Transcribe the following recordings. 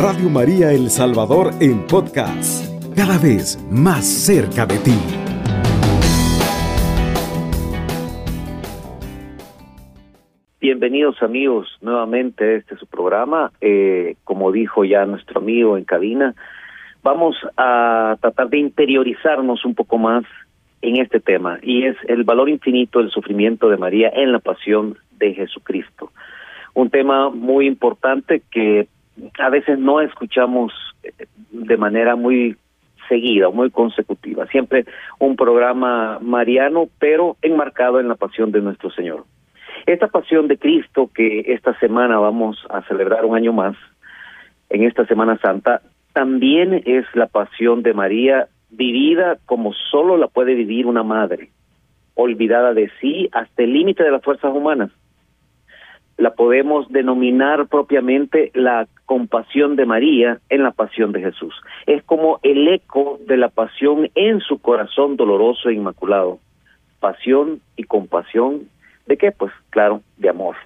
Radio María El Salvador en podcast, cada vez más cerca de ti. Bienvenidos amigos nuevamente a este su programa. Eh, como dijo ya nuestro amigo en cabina, vamos a tratar de interiorizarnos un poco más en este tema y es el valor infinito del sufrimiento de María en la pasión de Jesucristo. Un tema muy importante que a veces no escuchamos eh, de manera muy seguida, muy consecutiva. Siempre un programa mariano, pero enmarcado en la pasión de nuestro Señor. Esta pasión de Cristo que esta semana vamos a celebrar un año más, en esta Semana Santa, también es la pasión de María vivida como solo la puede vivir una madre, olvidada de sí hasta el límite de las fuerzas humanas la podemos denominar propiamente la compasión de María en la pasión de Jesús. Es como el eco de la pasión en su corazón doloroso e inmaculado. Pasión y compasión, ¿de qué? Pues claro, de amor.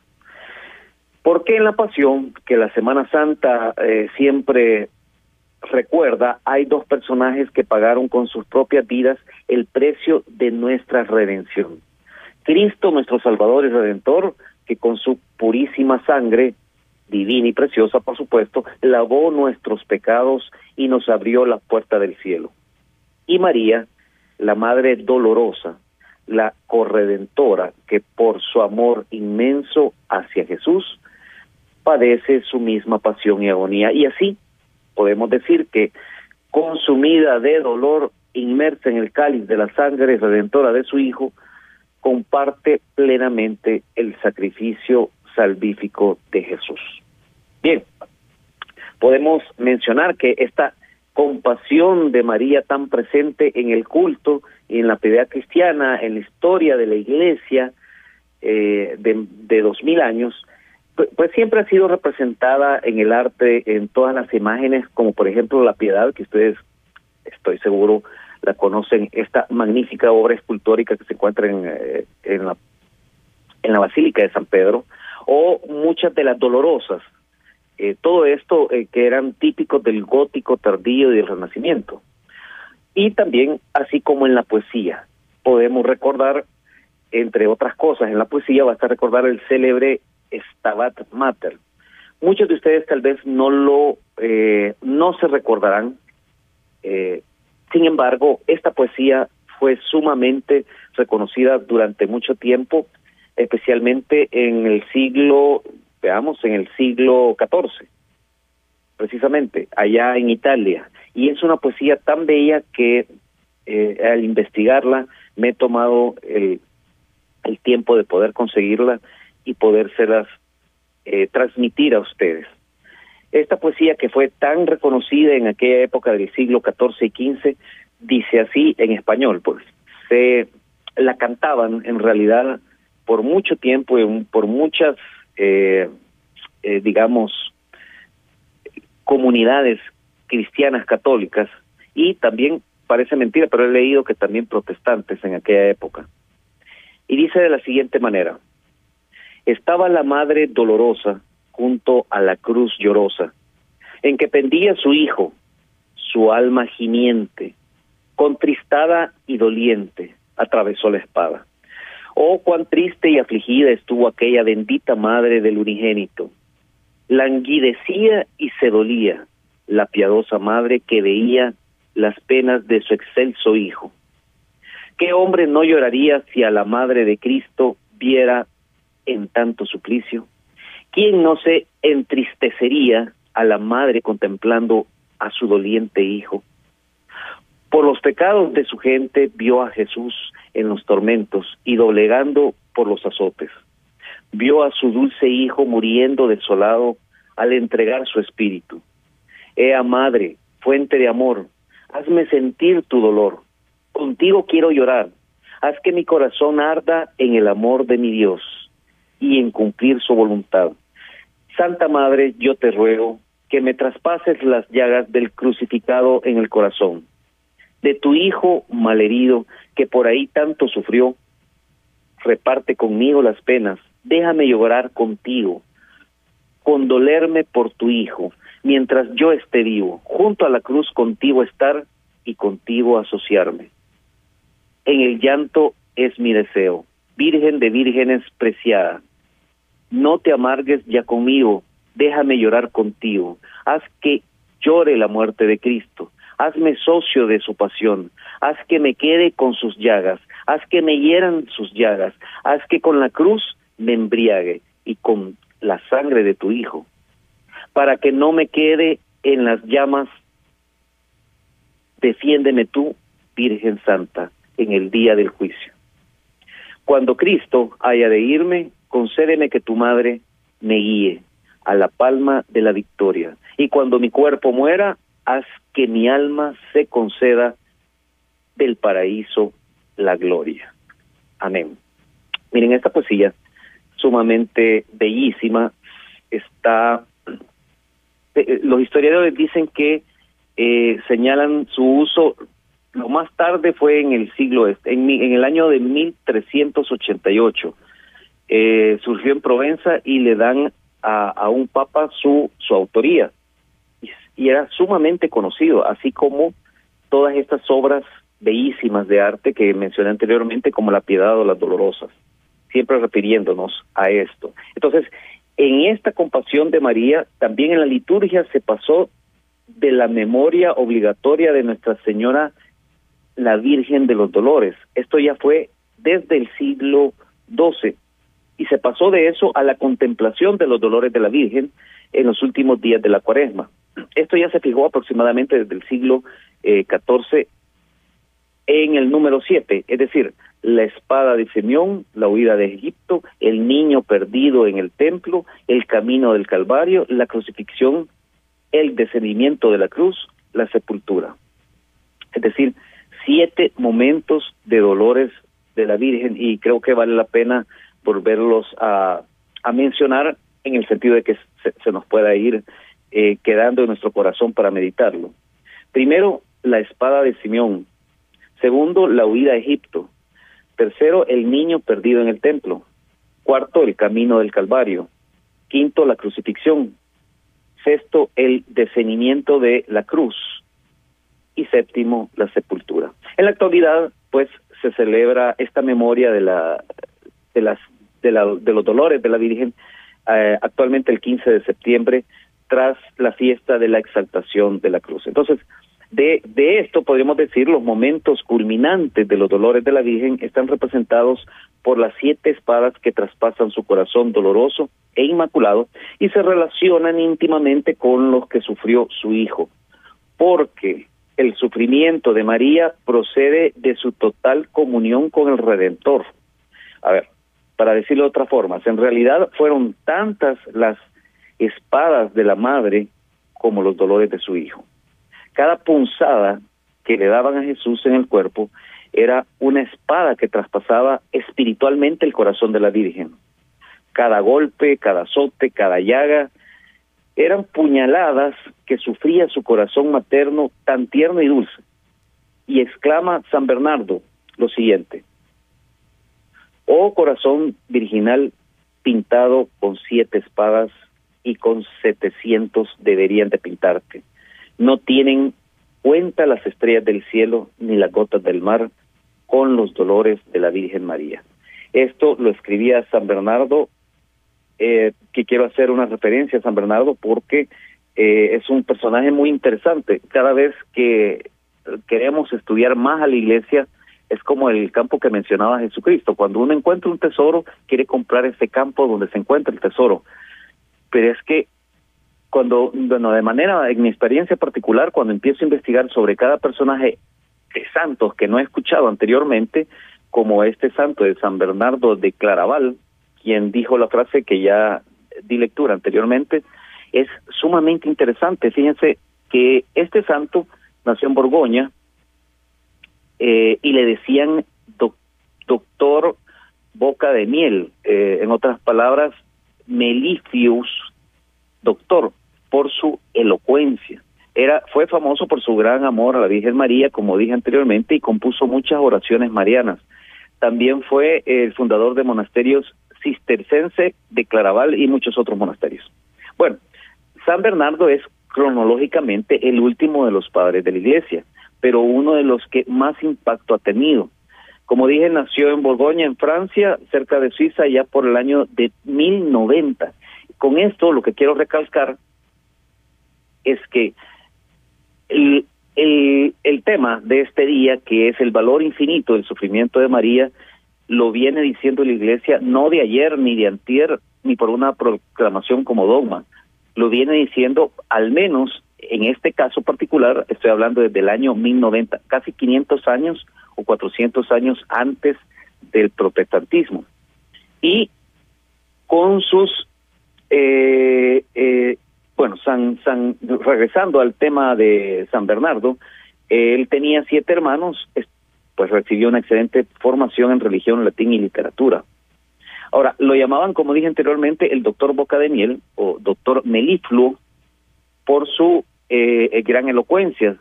Porque en la pasión, que la Semana Santa eh, siempre recuerda, hay dos personajes que pagaron con sus propias vidas el precio de nuestra redención. Cristo, nuestro Salvador y Redentor, que con su purísima sangre, divina y preciosa, por supuesto, lavó nuestros pecados y nos abrió la puerta del cielo. Y María, la Madre dolorosa, la corredentora, que por su amor inmenso hacia Jesús, padece su misma pasión y agonía. Y así podemos decir que, consumida de dolor, inmersa en el cáliz de la sangre redentora de su Hijo, comparte plenamente el sacrificio salvífico de Jesús. Bien, podemos mencionar que esta compasión de María tan presente en el culto y en la piedad cristiana, en la historia de la iglesia eh, de, dos mil años, pues, pues, siempre ha sido representada en el arte, en todas las imágenes, como por ejemplo la piedad, que ustedes, estoy seguro, la conocen, esta magnífica obra escultórica que se encuentra en, eh, en, la, en la Basílica de San Pedro, o muchas de las dolorosas, eh, todo esto eh, que eran típicos del gótico tardío y del renacimiento. Y también, así como en la poesía, podemos recordar, entre otras cosas, en la poesía basta recordar el célebre Stabat Mater. Muchos de ustedes tal vez no lo, no se recordarán, eh, sin embargo, esta poesía fue sumamente reconocida durante mucho tiempo, especialmente en el siglo, veamos, en el siglo XIV, precisamente, allá en Italia. Y es una poesía tan bella que eh, al investigarla me he tomado el, el tiempo de poder conseguirla y podérselas eh, transmitir a ustedes. Esta poesía que fue tan reconocida en aquella época del siglo XIV y XV dice así en español, pues se la cantaban en realidad por mucho tiempo, por muchas, eh, eh, digamos, comunidades cristianas católicas y también parece mentira, pero he leído que también protestantes en aquella época. Y dice de la siguiente manera, estaba la madre dolorosa junto a la cruz llorosa, en que pendía su hijo, su alma gimiente, contristada y doliente, atravesó la espada. Oh, cuán triste y afligida estuvo aquella bendita madre del unigénito. Languidecía y se dolía la piadosa madre que veía las penas de su excelso hijo. ¿Qué hombre no lloraría si a la madre de Cristo viera en tanto suplicio? ¿Quién no se entristecería a la madre contemplando a su doliente hijo? Por los pecados de su gente vio a Jesús en los tormentos y doblegando por los azotes. Vio a su dulce hijo muriendo desolado al entregar su espíritu. Ea madre, fuente de amor, hazme sentir tu dolor. Contigo quiero llorar. Haz que mi corazón arda en el amor de mi Dios y en cumplir su voluntad. Santa Madre, yo te ruego que me traspases las llagas del crucificado en el corazón, de tu Hijo malherido que por ahí tanto sufrió. Reparte conmigo las penas, déjame llorar contigo, condolerme por tu Hijo, mientras yo esté vivo, junto a la cruz contigo estar y contigo asociarme. En el llanto es mi deseo, Virgen de vírgenes preciada. No te amargues ya conmigo, déjame llorar contigo. Haz que llore la muerte de Cristo. Hazme socio de su pasión. Haz que me quede con sus llagas. Haz que me hieran sus llagas. Haz que con la cruz me embriague y con la sangre de tu Hijo. Para que no me quede en las llamas, defiéndeme tú, Virgen Santa, en el día del juicio. Cuando Cristo haya de irme, concédeme que tu madre me guíe a la palma de la victoria. Y cuando mi cuerpo muera, haz que mi alma se conceda del paraíso la gloria. Amén. Miren, esta poesía, sumamente bellísima, está... Eh, los historiadores dicen que eh, señalan su uso lo más tarde fue en el siglo en, en el año de 1388 eh, surgió en Provenza y le dan a, un papa su su autoría. Y, y, era sumamente conocido así como todas estas obras bellísimas de arte que mencioné anteriormente como la Piedad o las Dolorosas siempre refiriéndonos a esto. Entonces en esta compasión de María también en la liturgia se pasó de la memoria obligatoria de Nuestra Señora la Virgen de los Dolores. Esto ya fue desde el siglo XII y se pasó de eso a la contemplación de los dolores de la Virgen en los últimos días de la cuaresma. Esto ya se fijó aproximadamente desde el siglo XIV eh, en el número 7, es decir, la espada de Simeón, la huida de Egipto, el niño perdido en el templo, el camino del Calvario, la crucifixión, el descendimiento de la cruz, la sepultura. Es decir, siete momentos de dolores de la Virgen y creo que vale la pena volverlos a, a mencionar en el sentido de que se, nos pueda ir eh, quedando en nuestro corazón para meditarlo. Primero, la espada de Simeón. Segundo, la huida a Egipto. Tercero, el niño perdido en el templo. Cuarto, el camino del Calvario. Quinto, la crucifixión. Sexto, el descenimiento de la cruz y séptimo, la sepultura. En la actualidad, pues, se celebra esta memoria de la de las de, la, de los dolores de la Virgen eh, actualmente el 15 de septiembre tras la fiesta de la exaltación de la cruz. Entonces, de, de esto podríamos decir los momentos culminantes de los dolores de la Virgen están representados por las siete espadas que traspasan su corazón doloroso e inmaculado y se relacionan íntimamente con los que sufrió su hijo, porque el sufrimiento de María procede de su total comunión con el Redentor. A ver, para decirlo de otra forma, en realidad fueron tantas las espadas de la madre como los dolores de su hijo. Cada punzada que le daban a Jesús en el cuerpo era una espada que traspasaba espiritualmente el corazón de la Virgen. Cada golpe, cada azote, cada llaga eran puñaladas que sufría su corazón materno tan tierno y dulce. Y exclama San Bernardo lo siguiente, oh corazón virginal pintado con siete espadas y con setecientos deberían de pintarte. No tienen cuenta las estrellas del cielo ni las gotas del mar con los dolores de la Virgen María. Esto lo escribía San Bernardo eh, que quiero hacer una referencia a San Bernardo porque eh, es un personaje muy interesante. Cada vez que queremos estudiar más a la iglesia, es como el campo que mencionaba Jesucristo. Cuando uno encuentra un tesoro, quiere comprar ese campo donde se encuentra el tesoro. Pero es que cuando, bueno, de manera, en mi experiencia particular, cuando empiezo a investigar sobre cada personaje de santos que no he escuchado anteriormente, como este santo de San Bernardo de Claraval, quien dijo la frase que ya di lectura anteriormente, es sumamente interesante. Fíjense que este santo nació en Borgoña eh, y le decían doctor boca de miel, eh, en otras palabras, melifius doctor, por su elocuencia. Era, fue famoso por su gran amor a la Virgen María, como dije anteriormente, y compuso muchas oraciones marianas. También fue el fundador de monasterios cistercense de Claraval y muchos otros monasterios. Bueno, San Bernardo es cronológicamente el último de los padres de la iglesia, pero uno de los que más impacto ha tenido. Como dije, nació en Borgoña, en Francia, cerca de Suiza, ya por el año de 1090. Con esto lo que quiero recalcar es que el, el, el tema de este día, que es el valor infinito del sufrimiento de María, lo viene diciendo la Iglesia no de ayer ni de antier, ni por una proclamación como dogma, lo viene diciendo al menos en este caso particular, estoy hablando desde el año 1090, casi 500 años o 400 años antes del protestantismo. Y con sus, eh, eh, bueno, San, San, regresando al tema de San Bernardo, él tenía siete hermanos, pues recibió una excelente formación en religión, latín y literatura. Ahora, lo llamaban, como dije anteriormente, el doctor Boca de Miel o doctor Melifluo por su eh, gran elocuencia,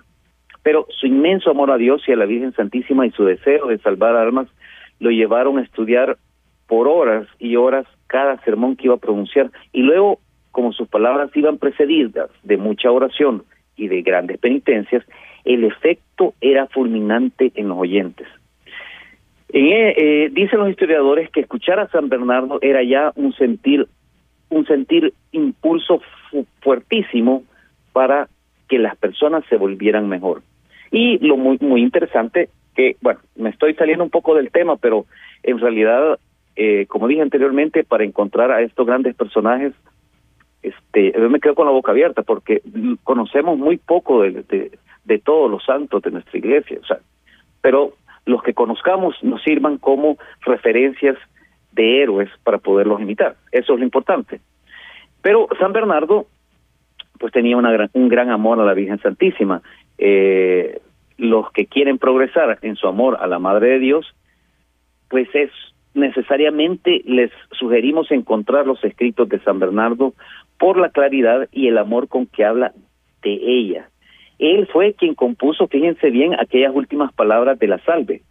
pero su inmenso amor a Dios y a la Virgen Santísima y su deseo de salvar almas lo llevaron a estudiar por horas y horas cada sermón que iba a pronunciar y luego, como sus palabras iban precedidas de mucha oración y de grandes penitencias, el efecto era fulminante en los oyentes. Eh, eh, dicen los historiadores que escuchar a San Bernardo era ya un sentir, un sentir impulso fuertísimo para que las personas se volvieran mejor. Y lo muy, muy interesante, que, bueno, me estoy saliendo un poco del tema, pero en realidad, eh, como dije anteriormente, para encontrar a estos grandes personajes, este, me quedo con la boca abierta porque conocemos muy poco de, de, de todos los santos de nuestra iglesia, o sea, pero los que conozcamos nos sirvan como referencias de héroes para poderlos imitar. Eso es lo importante. Pero San Bernardo, pues tenía una un gran amor a la Virgen Santísima. Eh, los que quieren progresar en su amor a la Madre de Dios, pues es necesariamente les sugerimos encontrar los escritos de San Bernardo por la claridad y el amor con que habla de ella. Él fue quien compuso, fíjense bien, aquellas últimas palabras de la salve.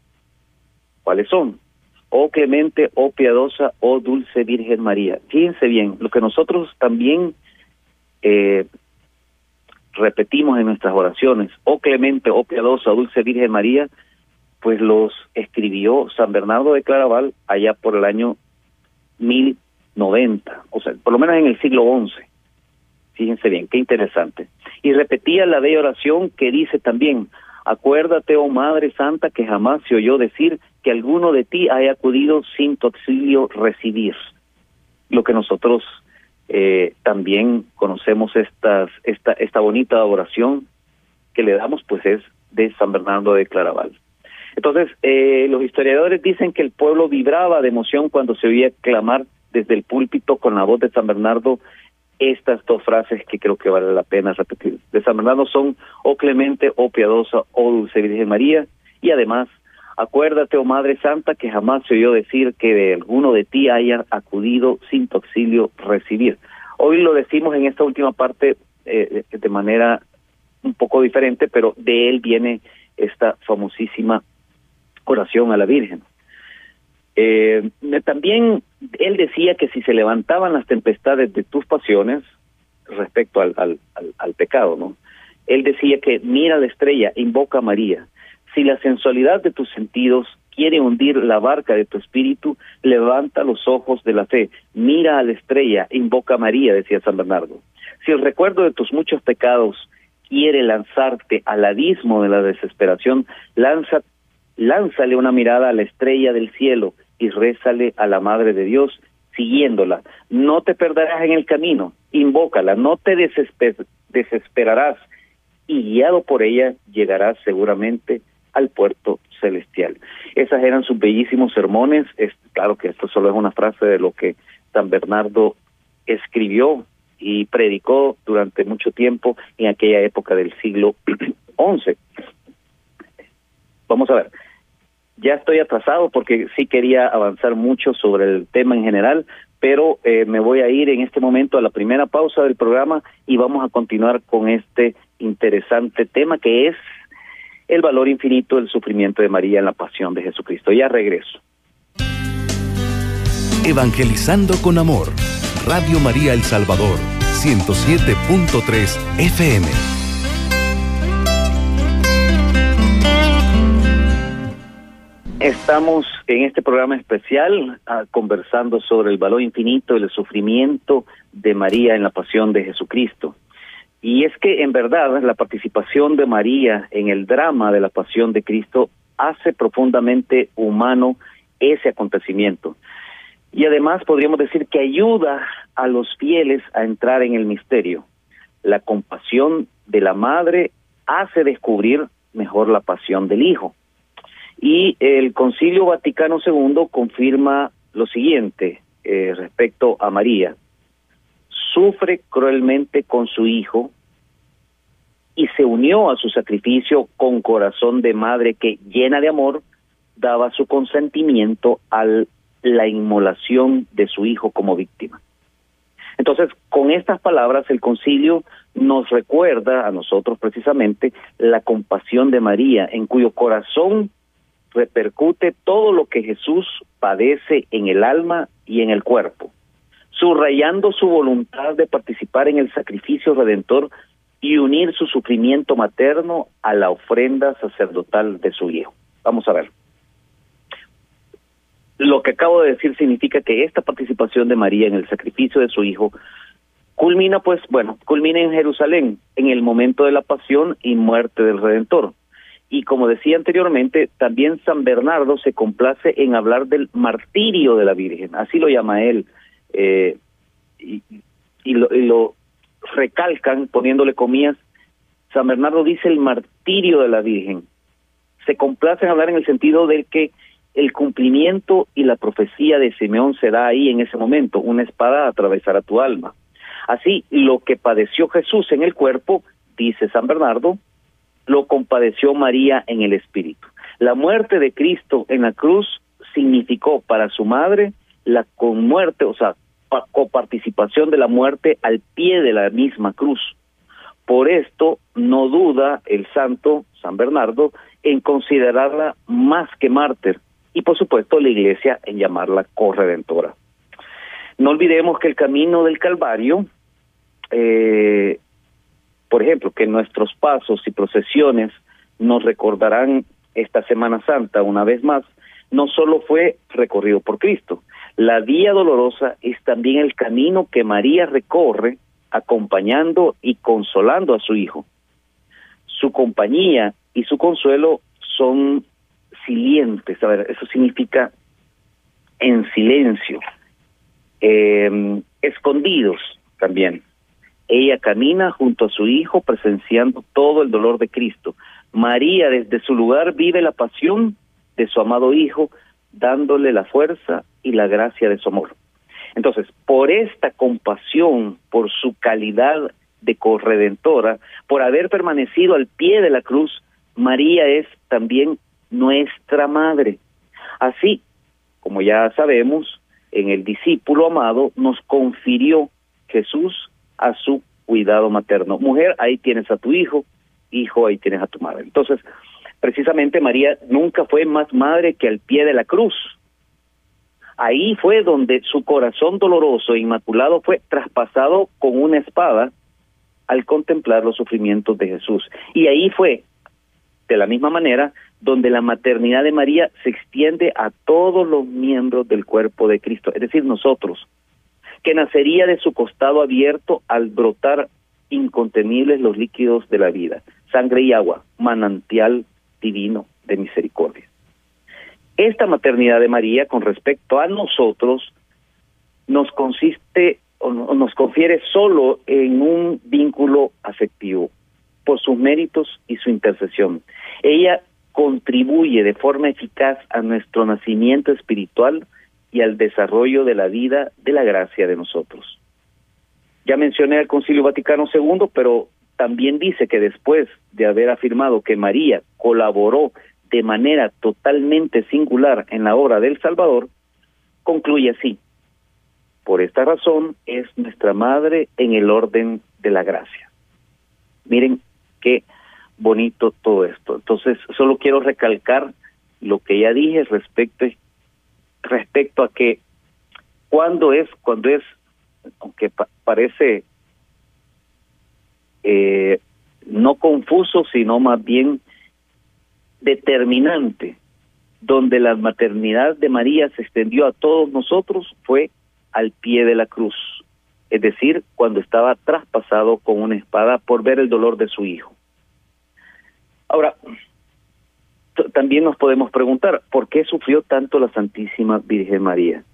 ¿Cuáles son? Oh clemente, oh piadosa, oh dulce Virgen María. Fíjense bien, lo que nosotros también eh, repetimos en nuestras oraciones, oh clemente, oh piadosa, oh dulce Virgen María, pues los escribió San Bernardo de Claraval allá por el año 1090, o sea, por lo menos en el siglo XI. Fíjense bien, qué interesante. Y repetía la bella oración que dice también, acuérdate, oh Madre Santa, que jamás se oyó decir que alguno de ti haya acudido sin tu auxilio recibir. Lo que nosotros eh, también conocemos estas, esta, esta bonita oración que le damos, pues es de San Bernardo de Claraval. Entonces, eh, los historiadores dicen que el pueblo vibraba de emoción cuando se oía clamar desde el púlpito con la voz de San Bernardo estas dos frases que creo que vale la pena repetir. De San Bernardo son, oh clemente, oh piadosa, oh dulce Virgen María, y además, acuérdate, oh Madre Santa, que jamás se oyó decir que de alguno de ti haya acudido sin tu auxilio recibir. Hoy lo decimos en esta última parte eh, de manera un poco diferente, pero de él viene esta famosísima oración a la Virgen. Eh, también él decía que si se levantaban las tempestades de tus pasiones respecto al, pecado, ¿no? Él decía que mira la estrella, invoca a María. Si la sensualidad de tus sentidos quiere hundir la barca de tu espíritu, levanta los ojos de la fe, mira a la estrella, invoca a María, decía San Bernardo. Si el recuerdo de tus muchos pecados quiere lanzarte al abismo de la desesperación, lanza, lánzale una mirada a la estrella del cielo y rézale a la Madre de Dios siguiéndola. No te perderás en el camino, invócala, no te desesperarás y guiado por ella llegarás seguramente al puerto celestial. Esas eran sus bellísimos sermones. Es claro que esto solo es una frase de lo que San Bernardo escribió y predicó durante mucho tiempo en aquella época del siglo XI. Vamos a ver, ya estoy atrasado porque sí quería avanzar mucho sobre el tema en general, pero eh, me voy a ir en este momento a la primera pausa del programa y vamos a continuar con este interesante tema que es el valor infinito del sufrimiento de María en la pasión de Jesucristo. Ya regreso. Evangelizando con amor. Radio María El Salvador, 107.3 FM. Estamos en este programa especial ah, conversando sobre el valor infinito y el sufrimiento de María en la pasión de Jesucristo. Y es que en verdad la participación de María en el drama de la pasión de Cristo hace profundamente humano ese acontecimiento. Y además podríamos decir que ayuda a los fieles a entrar en el misterio. La compasión de la madre hace descubrir mejor la pasión del hijo. Y el Concilio Vaticano II confirma lo siguiente eh, respecto a María. Sufre cruelmente con su hijo y se unió a su sacrificio con corazón de madre que, llena de amor, daba su consentimiento a la inmolación de su hijo como víctima. Entonces, con estas palabras, el concilio nos recuerda a nosotros precisamente la compasión de María, en cuyo corazón repercute todo lo que Jesús padece en el alma y en el cuerpo, subrayando su voluntad de participar en el sacrificio redentor y unir su sufrimiento materno a la ofrenda sacerdotal de su hijo. Vamos a ver. Lo que acabo de decir significa que esta participación de María en el sacrificio de su hijo culmina, pues, bueno, culmina en Jerusalén, en el momento de la pasión y muerte del Redentor. Y como decía anteriormente, también San Bernardo se complace en hablar del martirio de la Virgen, así lo llama él, eh, y, lo, y lo recalcan poniéndole comillas, San Bernardo dice el martirio de la Virgen. Se complace en hablar en el sentido de que el cumplimiento y la profecía de Simeón será ahí en ese momento, una espada atravesará tu alma. Así, lo que padeció Jesús en el cuerpo, dice San Bernardo, lo compadeció María en el espíritu. La muerte de Cristo en la cruz significó para su madre la con muerte, o sea, coparticipación de la muerte al pie de la misma cruz. Por esto no duda el santo San Bernardo en considerarla más que mártir y por supuesto la iglesia en llamarla corredentora. No olvidemos que el camino del Calvario, eh, por ejemplo, que nuestros pasos y procesiones nos recordarán esta Semana Santa una vez más, no solo fue recorrido por Cristo, la vía dolorosa es también el camino que María recorre acompañando y consolando a su hijo. Su compañía y su consuelo son silientes, a ver, eso significa en silencio, em, escondidos también. Ella camina junto a su hijo presenciando todo el dolor de Cristo. María desde su lugar vive la pasión de su amado hijo, dándole la fuerza y la gracia de su amor. Entonces, por esta compasión, por su calidad de corredentora, por haber permanecido al pie de la cruz, María es también nuestra madre. Así, como ya sabemos, en el discípulo amado nos confirió Jesús a su cuidado materno. Mujer, ahí tienes a tu hijo, hijo, ahí tienes a tu madre. Entonces, precisamente María nunca fue más madre que al pie de la cruz. Ahí fue donde su corazón doloroso e inmaculado fue traspasado con una espada al contemplar los sufrimientos de Jesús. Y ahí fue, de la misma manera, donde la maternidad de María se extiende a todos los miembros del cuerpo de Cristo, es decir, nosotros, que nacería de su costado abierto al brotar incontenibles los líquidos de la vida, sangre y agua, manantial divino de misericordia. Esta maternidad de María con respecto a nosotros nos consiste o nos confiere solo en un vínculo afectivo por sus méritos y su intercesión. Ella contribuye de forma eficaz a nuestro nacimiento espiritual y al desarrollo de la vida de la gracia de nosotros. Ya mencioné al Concilio Vaticano II, pero también dice que después de haber afirmado que María colaboró de manera totalmente singular en la obra del Salvador, concluye así. Por esta razón es nuestra madre en el orden de la gracia. Miren qué bonito todo esto. Entonces, solo quiero recalcar lo que ya dije respecto respecto a que cuando es cuando es aunque parece eh, no confuso, sino más bien determinante, donde la maternidad de María se extendió a todos nosotros, fue al pie de la cruz, es decir, cuando estaba traspasado con una espada por ver el dolor de su hijo. Ahora, también nos podemos preguntar, ¿por qué sufrió tanto la Santísima Virgen María?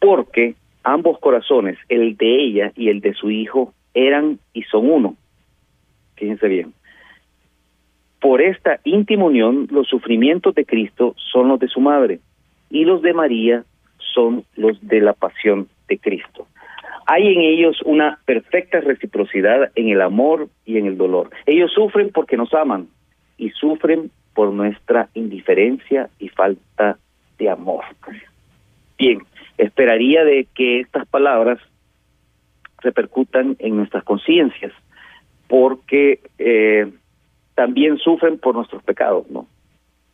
Porque ambos corazones, el de ella y el de su hijo, eran y son uno. Fíjense bien. Por esta íntima unión, los sufrimientos de Cristo son los de su madre y los de María son los de la pasión de Cristo. Hay en ellos una perfecta reciprocidad en el amor y en el dolor. Ellos sufren porque nos aman y sufren por nuestra indiferencia y falta de amor. Bien, esperaría de que estas palabras repercutan en nuestras conciencias, porque eh, también sufren por nuestros pecados, ¿no?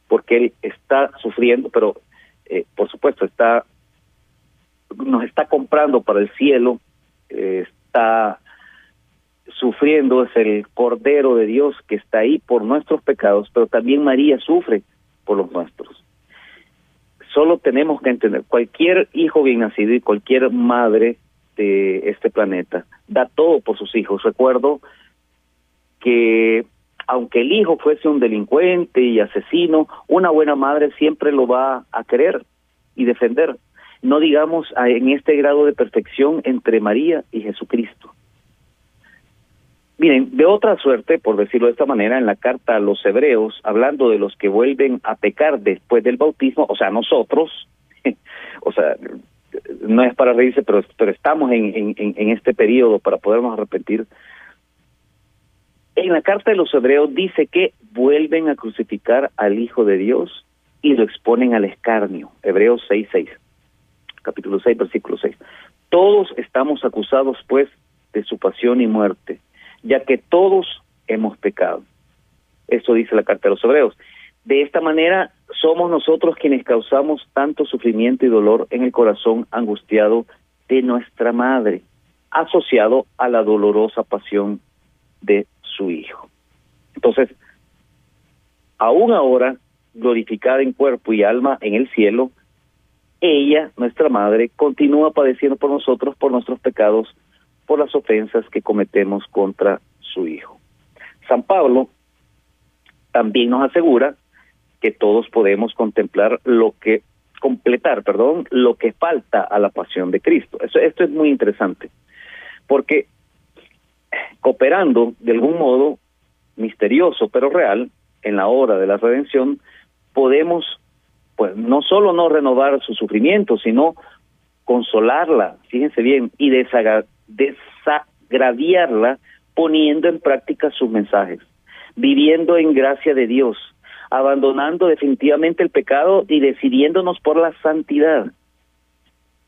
Porque Él está sufriendo, pero eh, por supuesto está nos está comprando para el cielo, eh, está sufriendo, es el Cordero de Dios que está ahí por nuestros pecados, pero también María sufre por los nuestros. Solo tenemos que entender, cualquier hijo bien nacido y cualquier madre de este planeta da todo por sus hijos. Recuerdo que aunque el hijo fuese un delincuente y asesino, una buena madre siempre lo va a querer y defender. No digamos en este grado de perfección entre María y Jesucristo. Miren, de otra suerte, por decirlo de esta manera, en la carta a los hebreos, hablando de los que vuelven a pecar después del bautismo, o sea, nosotros, o sea, no es para reírse, pero, estamos en, en, este periodo para podernos arrepentir, en la carta de los hebreos dice que vuelven a crucificar al Hijo de Dios y lo exponen al escarnio. Hebreos 6.6, capítulo 6, versículo 6. Todos estamos acusados, pues, de su pasión y muerte, ya que todos hemos pecado. Eso dice la carta de los hebreos. De esta manera somos nosotros quienes causamos tanto sufrimiento y dolor en el corazón angustiado de nuestra madre, asociado a la dolorosa pasión de su Hijo. Entonces, aún ahora, glorificada en cuerpo y alma en el cielo, ella, nuestra madre, continúa padeciendo por nosotros, por nuestros pecados, por las ofensas que cometemos contra su Hijo. San Pablo también nos asegura que todos podemos contemplar lo que completar, perdón, lo que falta a la pasión de Cristo. Eso, esto es muy interesante, porque cooperando de algún modo misterioso pero real en la hora de la redención, podemos pues no solo no renovar su sufrimiento, sino consolarla, fíjense bien, y desagraviarla poniendo en práctica sus mensajes, viviendo en gracia de Dios, abandonando definitivamente el pecado y decidiéndonos por la santidad.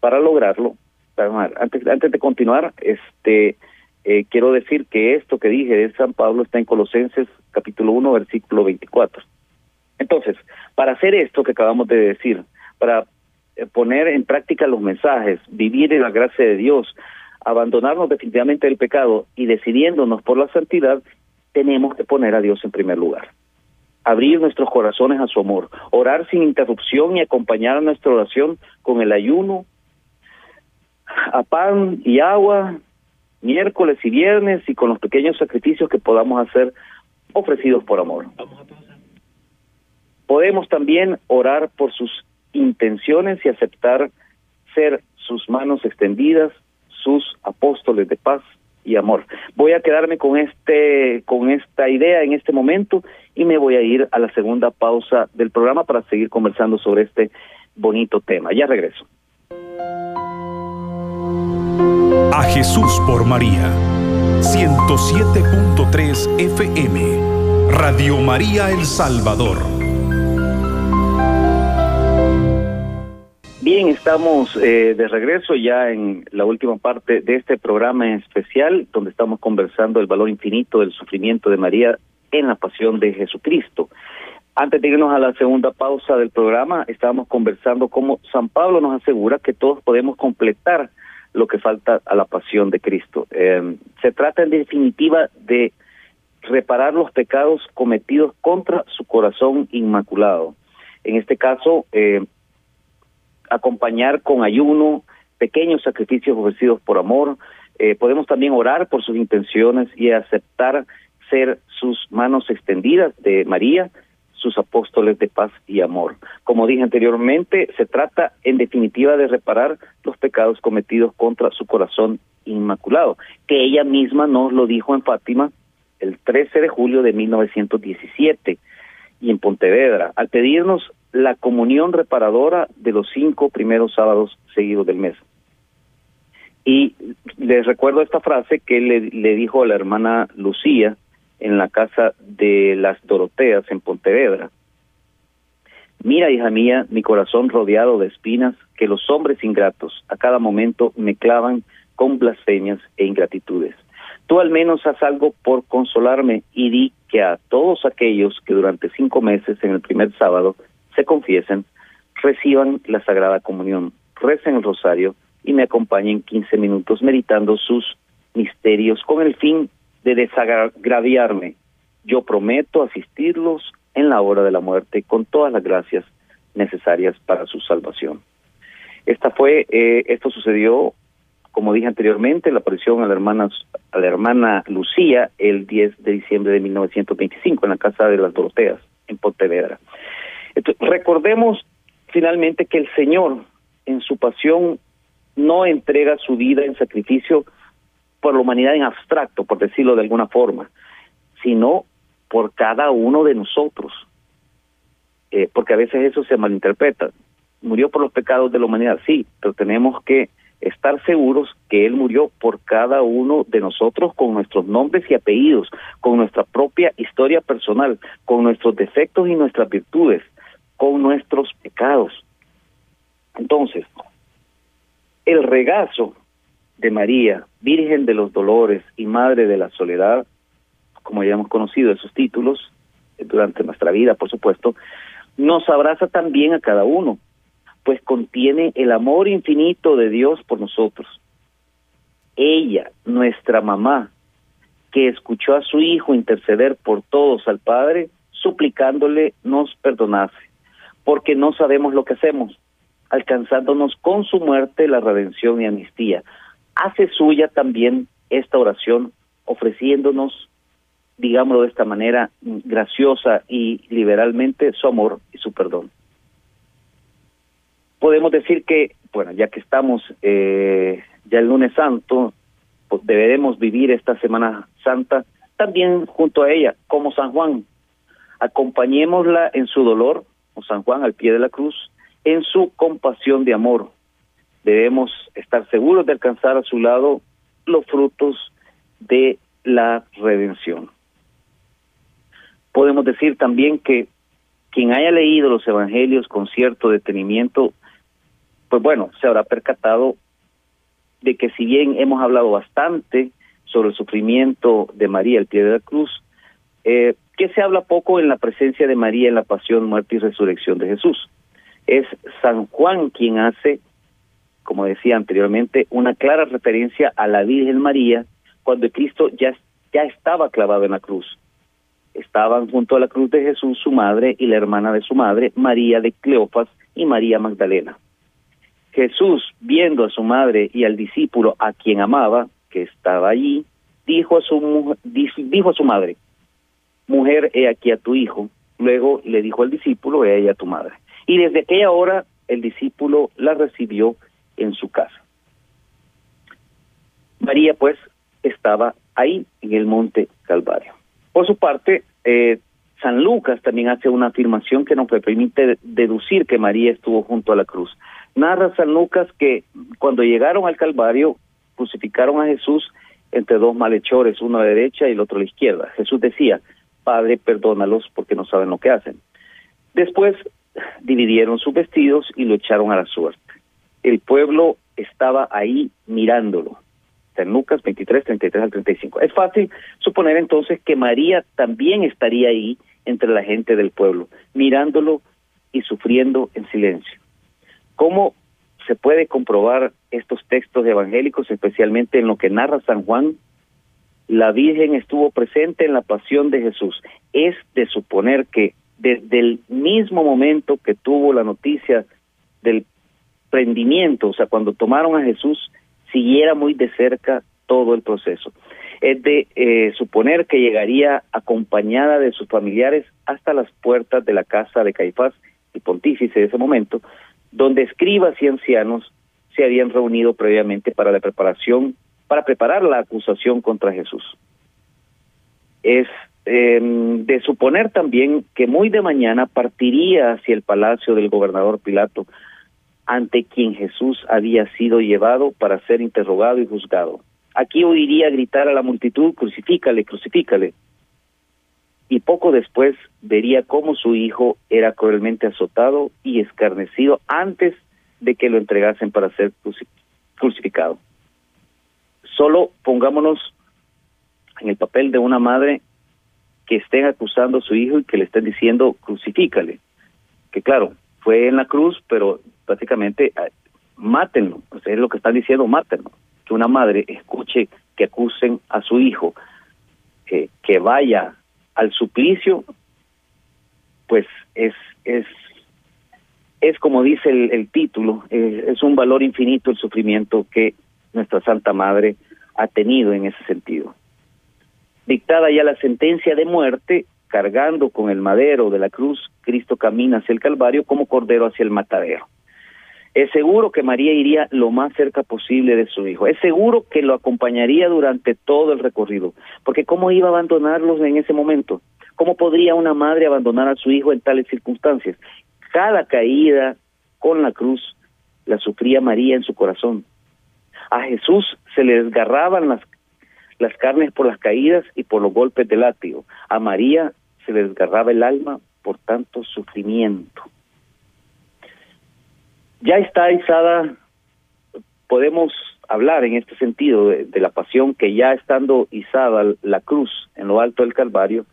Para lograrlo, antes, antes de continuar, este eh, quiero decir que esto que dije de San Pablo está en Colosenses capítulo 1, versículo 24. Entonces, para hacer esto que acabamos de decir, para eh, poner en práctica los mensajes, vivir en la gracia de Dios, abandonarnos definitivamente del pecado y decidiéndonos por la santidad, tenemos que poner a Dios en primer lugar. Abrir nuestros corazones a su amor, orar sin interrupción y acompañar nuestra oración con el ayuno, a pan y agua, miércoles y viernes y con los pequeños sacrificios que podamos hacer ofrecidos por amor. Podemos también orar por sus intenciones y aceptar ser sus manos extendidas, sus apóstoles de paz y amor. Voy a quedarme con este con esta idea en este momento y me voy a ir a la segunda pausa del programa para seguir conversando sobre este bonito tema. Ya regreso. A Jesús por María. 107.3 FM. Radio María El Salvador. Bien, estamos eh, de regreso ya en la última parte de este programa especial, donde estamos conversando el valor infinito del sufrimiento de María en la pasión de Jesucristo. Antes de irnos a la segunda pausa del programa, estábamos conversando cómo San Pablo nos asegura que todos podemos completar lo que falta a la pasión de Cristo. Eh, se trata en definitiva de reparar los pecados cometidos contra su corazón inmaculado. En este caso, eh, acompañar con ayuno, pequeños sacrificios ofrecidos por amor. Eh, podemos también orar por sus intenciones y aceptar ser sus manos extendidas de María, sus apóstoles de paz y amor. Como dije anteriormente, se trata en definitiva de reparar los pecados cometidos contra su corazón inmaculado, que ella misma nos lo dijo en Fátima el 13 de julio de 1917 y en Pontevedra, al pedirnos la comunión reparadora de los cinco primeros sábados seguidos del mes. Y les recuerdo esta frase que le, le dijo a la hermana Lucía en la casa de las Doroteas en Pontevedra. Mira, hija mía, mi corazón rodeado de espinas, que los hombres ingratos a cada momento me clavan con blasfemias e ingratitudes. Tú al menos haz algo por consolarme y di que a todos aquellos que durante cinco meses en el primer sábado se confiesen, reciban la Sagrada Comunión, recen el rosario y me acompañen quince minutos meditando sus misterios con el fin de desagraviarme. Yo prometo asistirlos en la hora de la muerte con todas las gracias necesarias para su salvación. Esta fue, eh, esto sucedió, como dije anteriormente, la aparición a la hermana, a la hermana Lucía el 10 de diciembre de 1925 en la casa de las Doroteas en Pontevedra. Recordemos finalmente que el Señor en su pasión no entrega su vida en sacrificio por la humanidad en abstracto, por decirlo de alguna forma, sino por cada uno de nosotros. Eh, porque a veces eso se malinterpreta. Murió por los pecados de la humanidad, sí, pero tenemos que estar seguros que Él murió por cada uno de nosotros con nuestros nombres y apellidos, con nuestra propia historia personal, con nuestros defectos y nuestras virtudes, con nuestros pecados. Entonces, el regazo de María, Virgen de los Dolores y Madre de la Soledad, como ya hemos conocido esos títulos eh, durante nuestra vida, por supuesto, nos abraza también a cada uno, pues contiene el amor infinito de Dios por nosotros. Ella, nuestra mamá, que escuchó a su hijo interceder por todos al Padre, suplicándole nos perdonase, porque no sabemos lo que hacemos, alcanzándonos con su muerte la redención y amnistía hace suya también esta oración, ofreciéndonos, digámoslo de esta manera, graciosa y liberalmente su amor y su perdón. Podemos decir que, bueno, ya que estamos eh, ya el lunes santo, pues deberemos vivir esta Semana Santa también junto a ella, como San Juan. Acompañémosla en su dolor, San Juan al pie de la cruz, en su compasión de amor, debemos estar seguros de alcanzar a su lado los frutos de la redención. Podemos decir también que quien haya leído los evangelios con cierto detenimiento, pues bueno, se habrá percatado de que si bien hemos hablado bastante sobre el sufrimiento de María al pie de la cruz, eh, que se habla poco en la presencia de María en la pasión, muerte y resurrección de Jesús. Es San Juan quien hace como decía anteriormente, una clara referencia a la Virgen María cuando Cristo ya, ya estaba clavado en la cruz. Estaban junto a la cruz de Jesús su madre y la hermana de su madre, María de Cleofas y María Magdalena. Jesús, viendo a su madre y al discípulo a quien amaba, que estaba allí, dijo a su, dijo a su madre, mujer, he aquí a tu hijo. Luego le dijo al discípulo, he ahí a tu madre. Y desde aquella hora el discípulo la recibió en su casa. María pues estaba ahí en el monte Calvario. Por su parte, eh, San Lucas también hace una afirmación que nos permite deducir que María estuvo junto a la cruz. Narra San Lucas que cuando llegaron al Calvario crucificaron a Jesús entre dos malhechores, uno a la derecha y el otro a la izquierda. Jesús decía, Padre, perdónalos porque no saben lo que hacen. Después dividieron sus vestidos y lo echaron a la suerte el pueblo estaba ahí mirándolo. En Lucas 23, 33 al 35. Es fácil suponer entonces que María también estaría ahí entre la gente del pueblo, mirándolo y sufriendo en silencio. ¿Cómo se puede comprobar estos textos evangélicos, especialmente en lo que narra San Juan, la Virgen estuvo presente en la pasión de Jesús. Es de suponer que desde el mismo momento que tuvo la noticia del prendimiento, o sea, cuando tomaron a Jesús, siguiera muy de cerca todo el proceso. Es de eh, suponer que llegaría acompañada de sus familiares hasta las puertas de la casa de Caifás, el pontífice de ese momento, donde escribas y ancianos se habían reunido previamente para la preparación, para preparar la acusación contra Jesús. Es em, de suponer también que muy de mañana partiría hacia el palacio del gobernador Pilato, ante quien Jesús había sido llevado para ser interrogado y juzgado. Aquí oiría gritar a la multitud, crucifícale, crucifícale. Y poco después vería cómo su hijo era cruelmente azotado y escarnecido antes de que lo entregasen para ser crucificado. Solo pongámonos en el papel de una madre que estén acusando a su hijo y que le estén diciendo crucifícale. Que claro, fue en la cruz, pero prácticamente eh, mátenlo. Es lo que están diciendo, mátenlo. Que una madre escuche que acusen a su hijo, eh, que vaya al suplicio, pues es es es como dice el, título, es un valor infinito el sufrimiento que nuestra Santa Madre ha tenido en ese sentido. Dictada ya la sentencia de muerte, cargando con el madero de la cruz, Cristo camina hacia el Calvario como cordero hacia el matadero. Es seguro que María iría lo más cerca posible de su hijo. Es seguro que lo acompañaría durante todo el recorrido. Porque ¿cómo iba a abandonarlos en ese momento? ¿Cómo podría una madre abandonar a su hijo en tales circunstancias? Cada caída con la cruz la sufría María en su corazón. A Jesús se le desgarraban las, las carnes por las caídas y por los golpes de látigo. A María se le desgarraba el alma por tanto sufrimiento. Ya está izada, podemos hablar en este sentido de, de, la pasión que ya estando izada la cruz en lo alto del Calvario,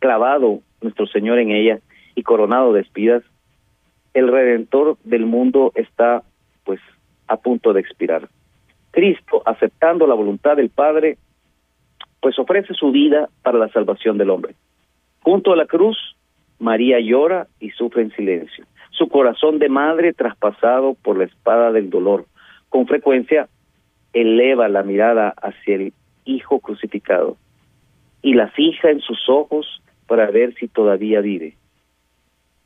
clavado nuestro Señor en ella y coronado de espidas, el Redentor del mundo está pues a punto de expirar. Cristo, aceptando la voluntad del Padre, pues ofrece su vida para la salvación del hombre. Junto a la cruz, María llora y sufre en silencio su corazón de madre traspasado por la espada del dolor. Con frecuencia eleva la mirada hacia el Hijo crucificado y la fija en sus ojos para ver si todavía vive.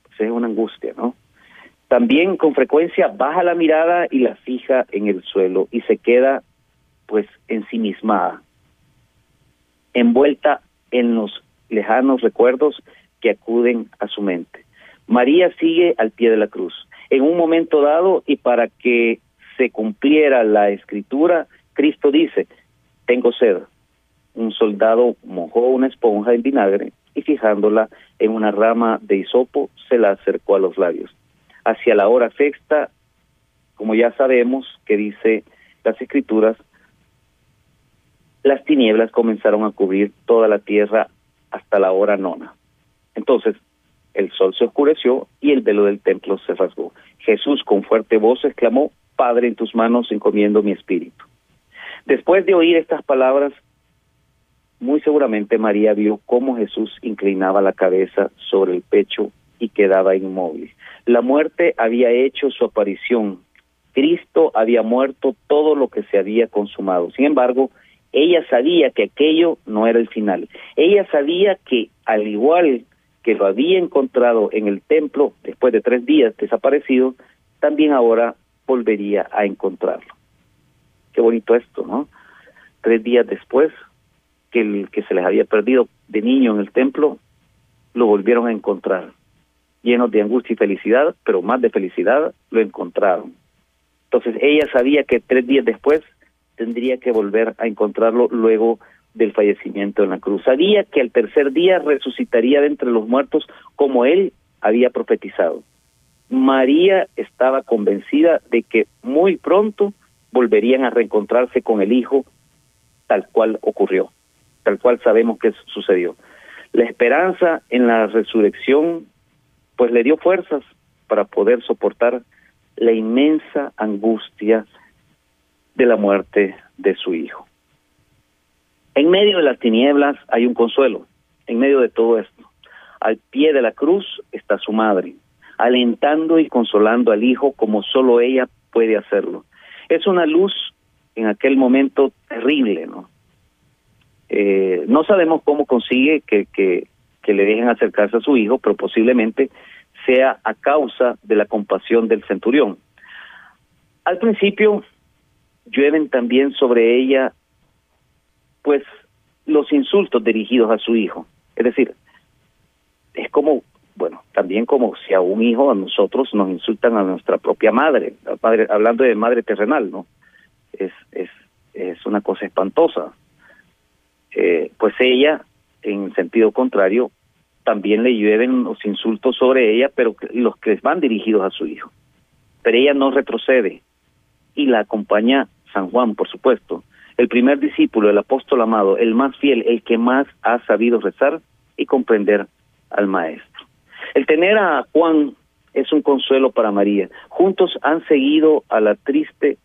Pues es una angustia, ¿no? También con frecuencia baja la mirada y la fija en el suelo y se queda pues ensimismada, envuelta en los lejanos recuerdos que acuden a su mente. María sigue al pie de la cruz. En un momento dado y para que se cumpliera la escritura, Cristo dice, tengo sed. Un soldado mojó una esponja en vinagre y fijándola en una rama de hisopo se la acercó a los labios. Hacia la hora sexta, como ya sabemos que dice las escrituras, las tinieblas comenzaron a cubrir toda la tierra hasta la hora nona. Entonces, el sol se oscureció y el velo del templo se rasgó. Jesús con fuerte voz exclamó, Padre, en tus manos encomiendo mi espíritu. Después de oír estas palabras, muy seguramente María vio cómo Jesús inclinaba la cabeza sobre el pecho y quedaba inmóvil. La muerte había hecho su aparición. Cristo había muerto todo lo que se había consumado. Sin embargo, ella sabía que aquello no era el final. Ella sabía que, al igual que lo había encontrado en el templo después de tres días desaparecido, también ahora volvería a encontrarlo. Qué bonito esto, ¿no? Tres días después que el que se les había perdido de niño en el templo, lo volvieron a encontrar. Llenos de angustia y felicidad, pero más de felicidad, lo encontraron. Entonces ella sabía que tres días después tendría que volver a encontrarlo luego del fallecimiento en la cruz. Sabía que al tercer día resucitaría de entre los muertos como él había profetizado. María estaba convencida de que muy pronto volverían a reencontrarse con el Hijo tal cual ocurrió, tal cual sabemos que sucedió. La esperanza en la resurrección pues le dio fuerzas para poder soportar la inmensa angustia de la muerte de su hijo. En medio de las tinieblas hay un consuelo, en medio de todo esto. Al pie de la cruz está su madre, alentando y consolando al hijo como solo ella puede hacerlo. Es una luz en aquel momento terrible, ¿no? Eh, no sabemos cómo consigue que, que, que le dejen acercarse a su hijo, pero posiblemente sea a causa de la compasión del centurión. Al principio llueven también sobre ella, pues, los insultos dirigidos a su hijo. Es decir, es como, bueno, también como si a un hijo, a nosotros, nos insultan a nuestra propia madre, hablando de madre terrenal, ¿no? Es, es, es una cosa espantosa. Eh, pues ella, en sentido contrario, también le llueven los insultos sobre ella, pero los que van dirigidos a su hijo. Pero ella no retrocede y la acompaña San Juan, por supuesto, el primer discípulo, el apóstol amado, el más fiel, el que más ha sabido rezar y comprender al Maestro. El tener a Juan es un consuelo para María. Juntos han seguido a la triste,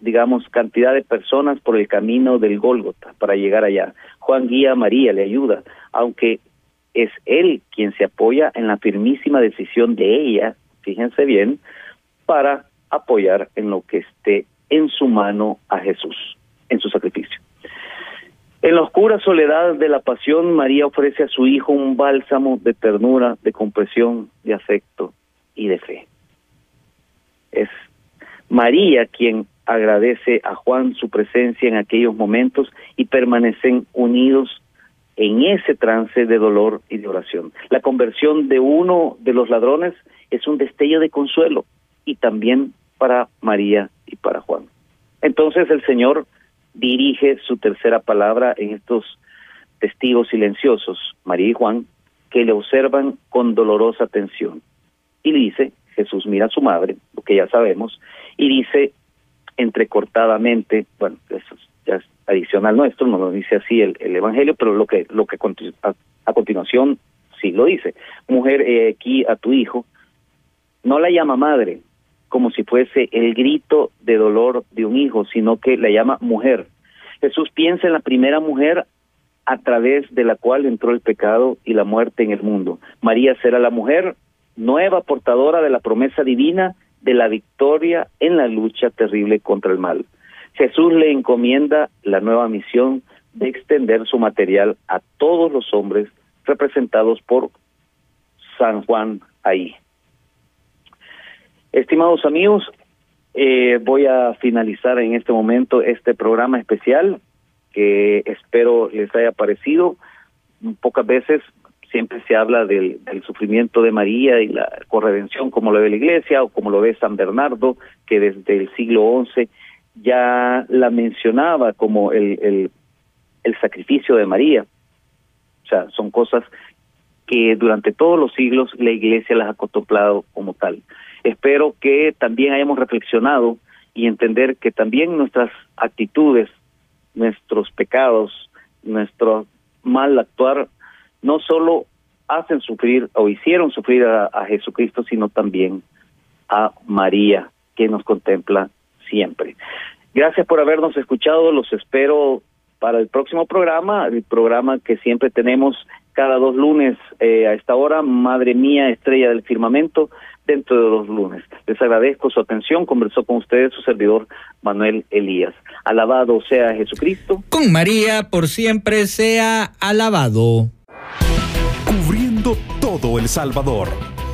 digamos, cantidad de personas por el camino del Gólgota para llegar allá. Juan guía a María, le ayuda, aunque es él quien se apoya en la firmísima decisión de ella, fíjense bien, para apoyar en lo que esté en su mano a Jesús, en su sacrificio. En la oscura soledad de la pasión, María ofrece a su hijo un bálsamo de ternura, de compresión, de afecto y de fe. Es María quien agradece a Juan su presencia en aquellos momentos y permanecen unidos en ese trance de dolor y de oración. La conversión de uno de los ladrones es un destello de consuelo y también para María y para Juan. Entonces el Señor dirige su tercera palabra en estos testigos silenciosos, María y Juan, que le observan con dolorosa atención. Y dice, Jesús mira a su madre, lo que ya sabemos, y dice entrecortadamente, bueno, eso ya es adicional nuestro, no lo dice así el, Evangelio, pero lo que, lo que a, continuación sí lo dice. Mujer, aquí a tu hijo, no la llama madre, como si fuese el grito de dolor de un hijo, sino que la llama mujer. Jesús piensa en la primera mujer a través de la cual entró el pecado y la muerte en el mundo. María será la mujer nueva portadora de la promesa divina de la victoria en la lucha terrible contra el mal. Jesús le encomienda la nueva misión de extender su material a todos los hombres representados por San Juan ahí. Estimados amigos, eh, voy a finalizar en este momento este programa especial que espero les haya parecido. Pocas veces siempre se habla del, sufrimiento de María y la corredención como lo ve la Iglesia o como lo ve San Bernardo, que desde el siglo XI ya la mencionaba como el, el, el sacrificio de María. O sea, son cosas que durante todos los siglos la Iglesia las ha contemplado como tal. Espero que también hayamos reflexionado y entender que también nuestras actitudes, nuestros pecados, nuestro mal actuar, no solo hacen sufrir o hicieron sufrir a, Jesucristo, sino también a María, que nos contempla siempre. Gracias por habernos escuchado, los espero para el próximo programa, el programa que siempre tenemos cada dos lunes eh, a esta hora, Madre Mía, Estrella del Firmamento, dentro de los lunes. Les agradezco su atención, conversó con ustedes su servidor Manuel Elías. Alabado sea Jesucristo. Con María por siempre sea alabado. Cubriendo todo El Salvador,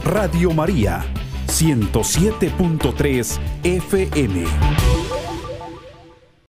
Radio María, 107.3 FM.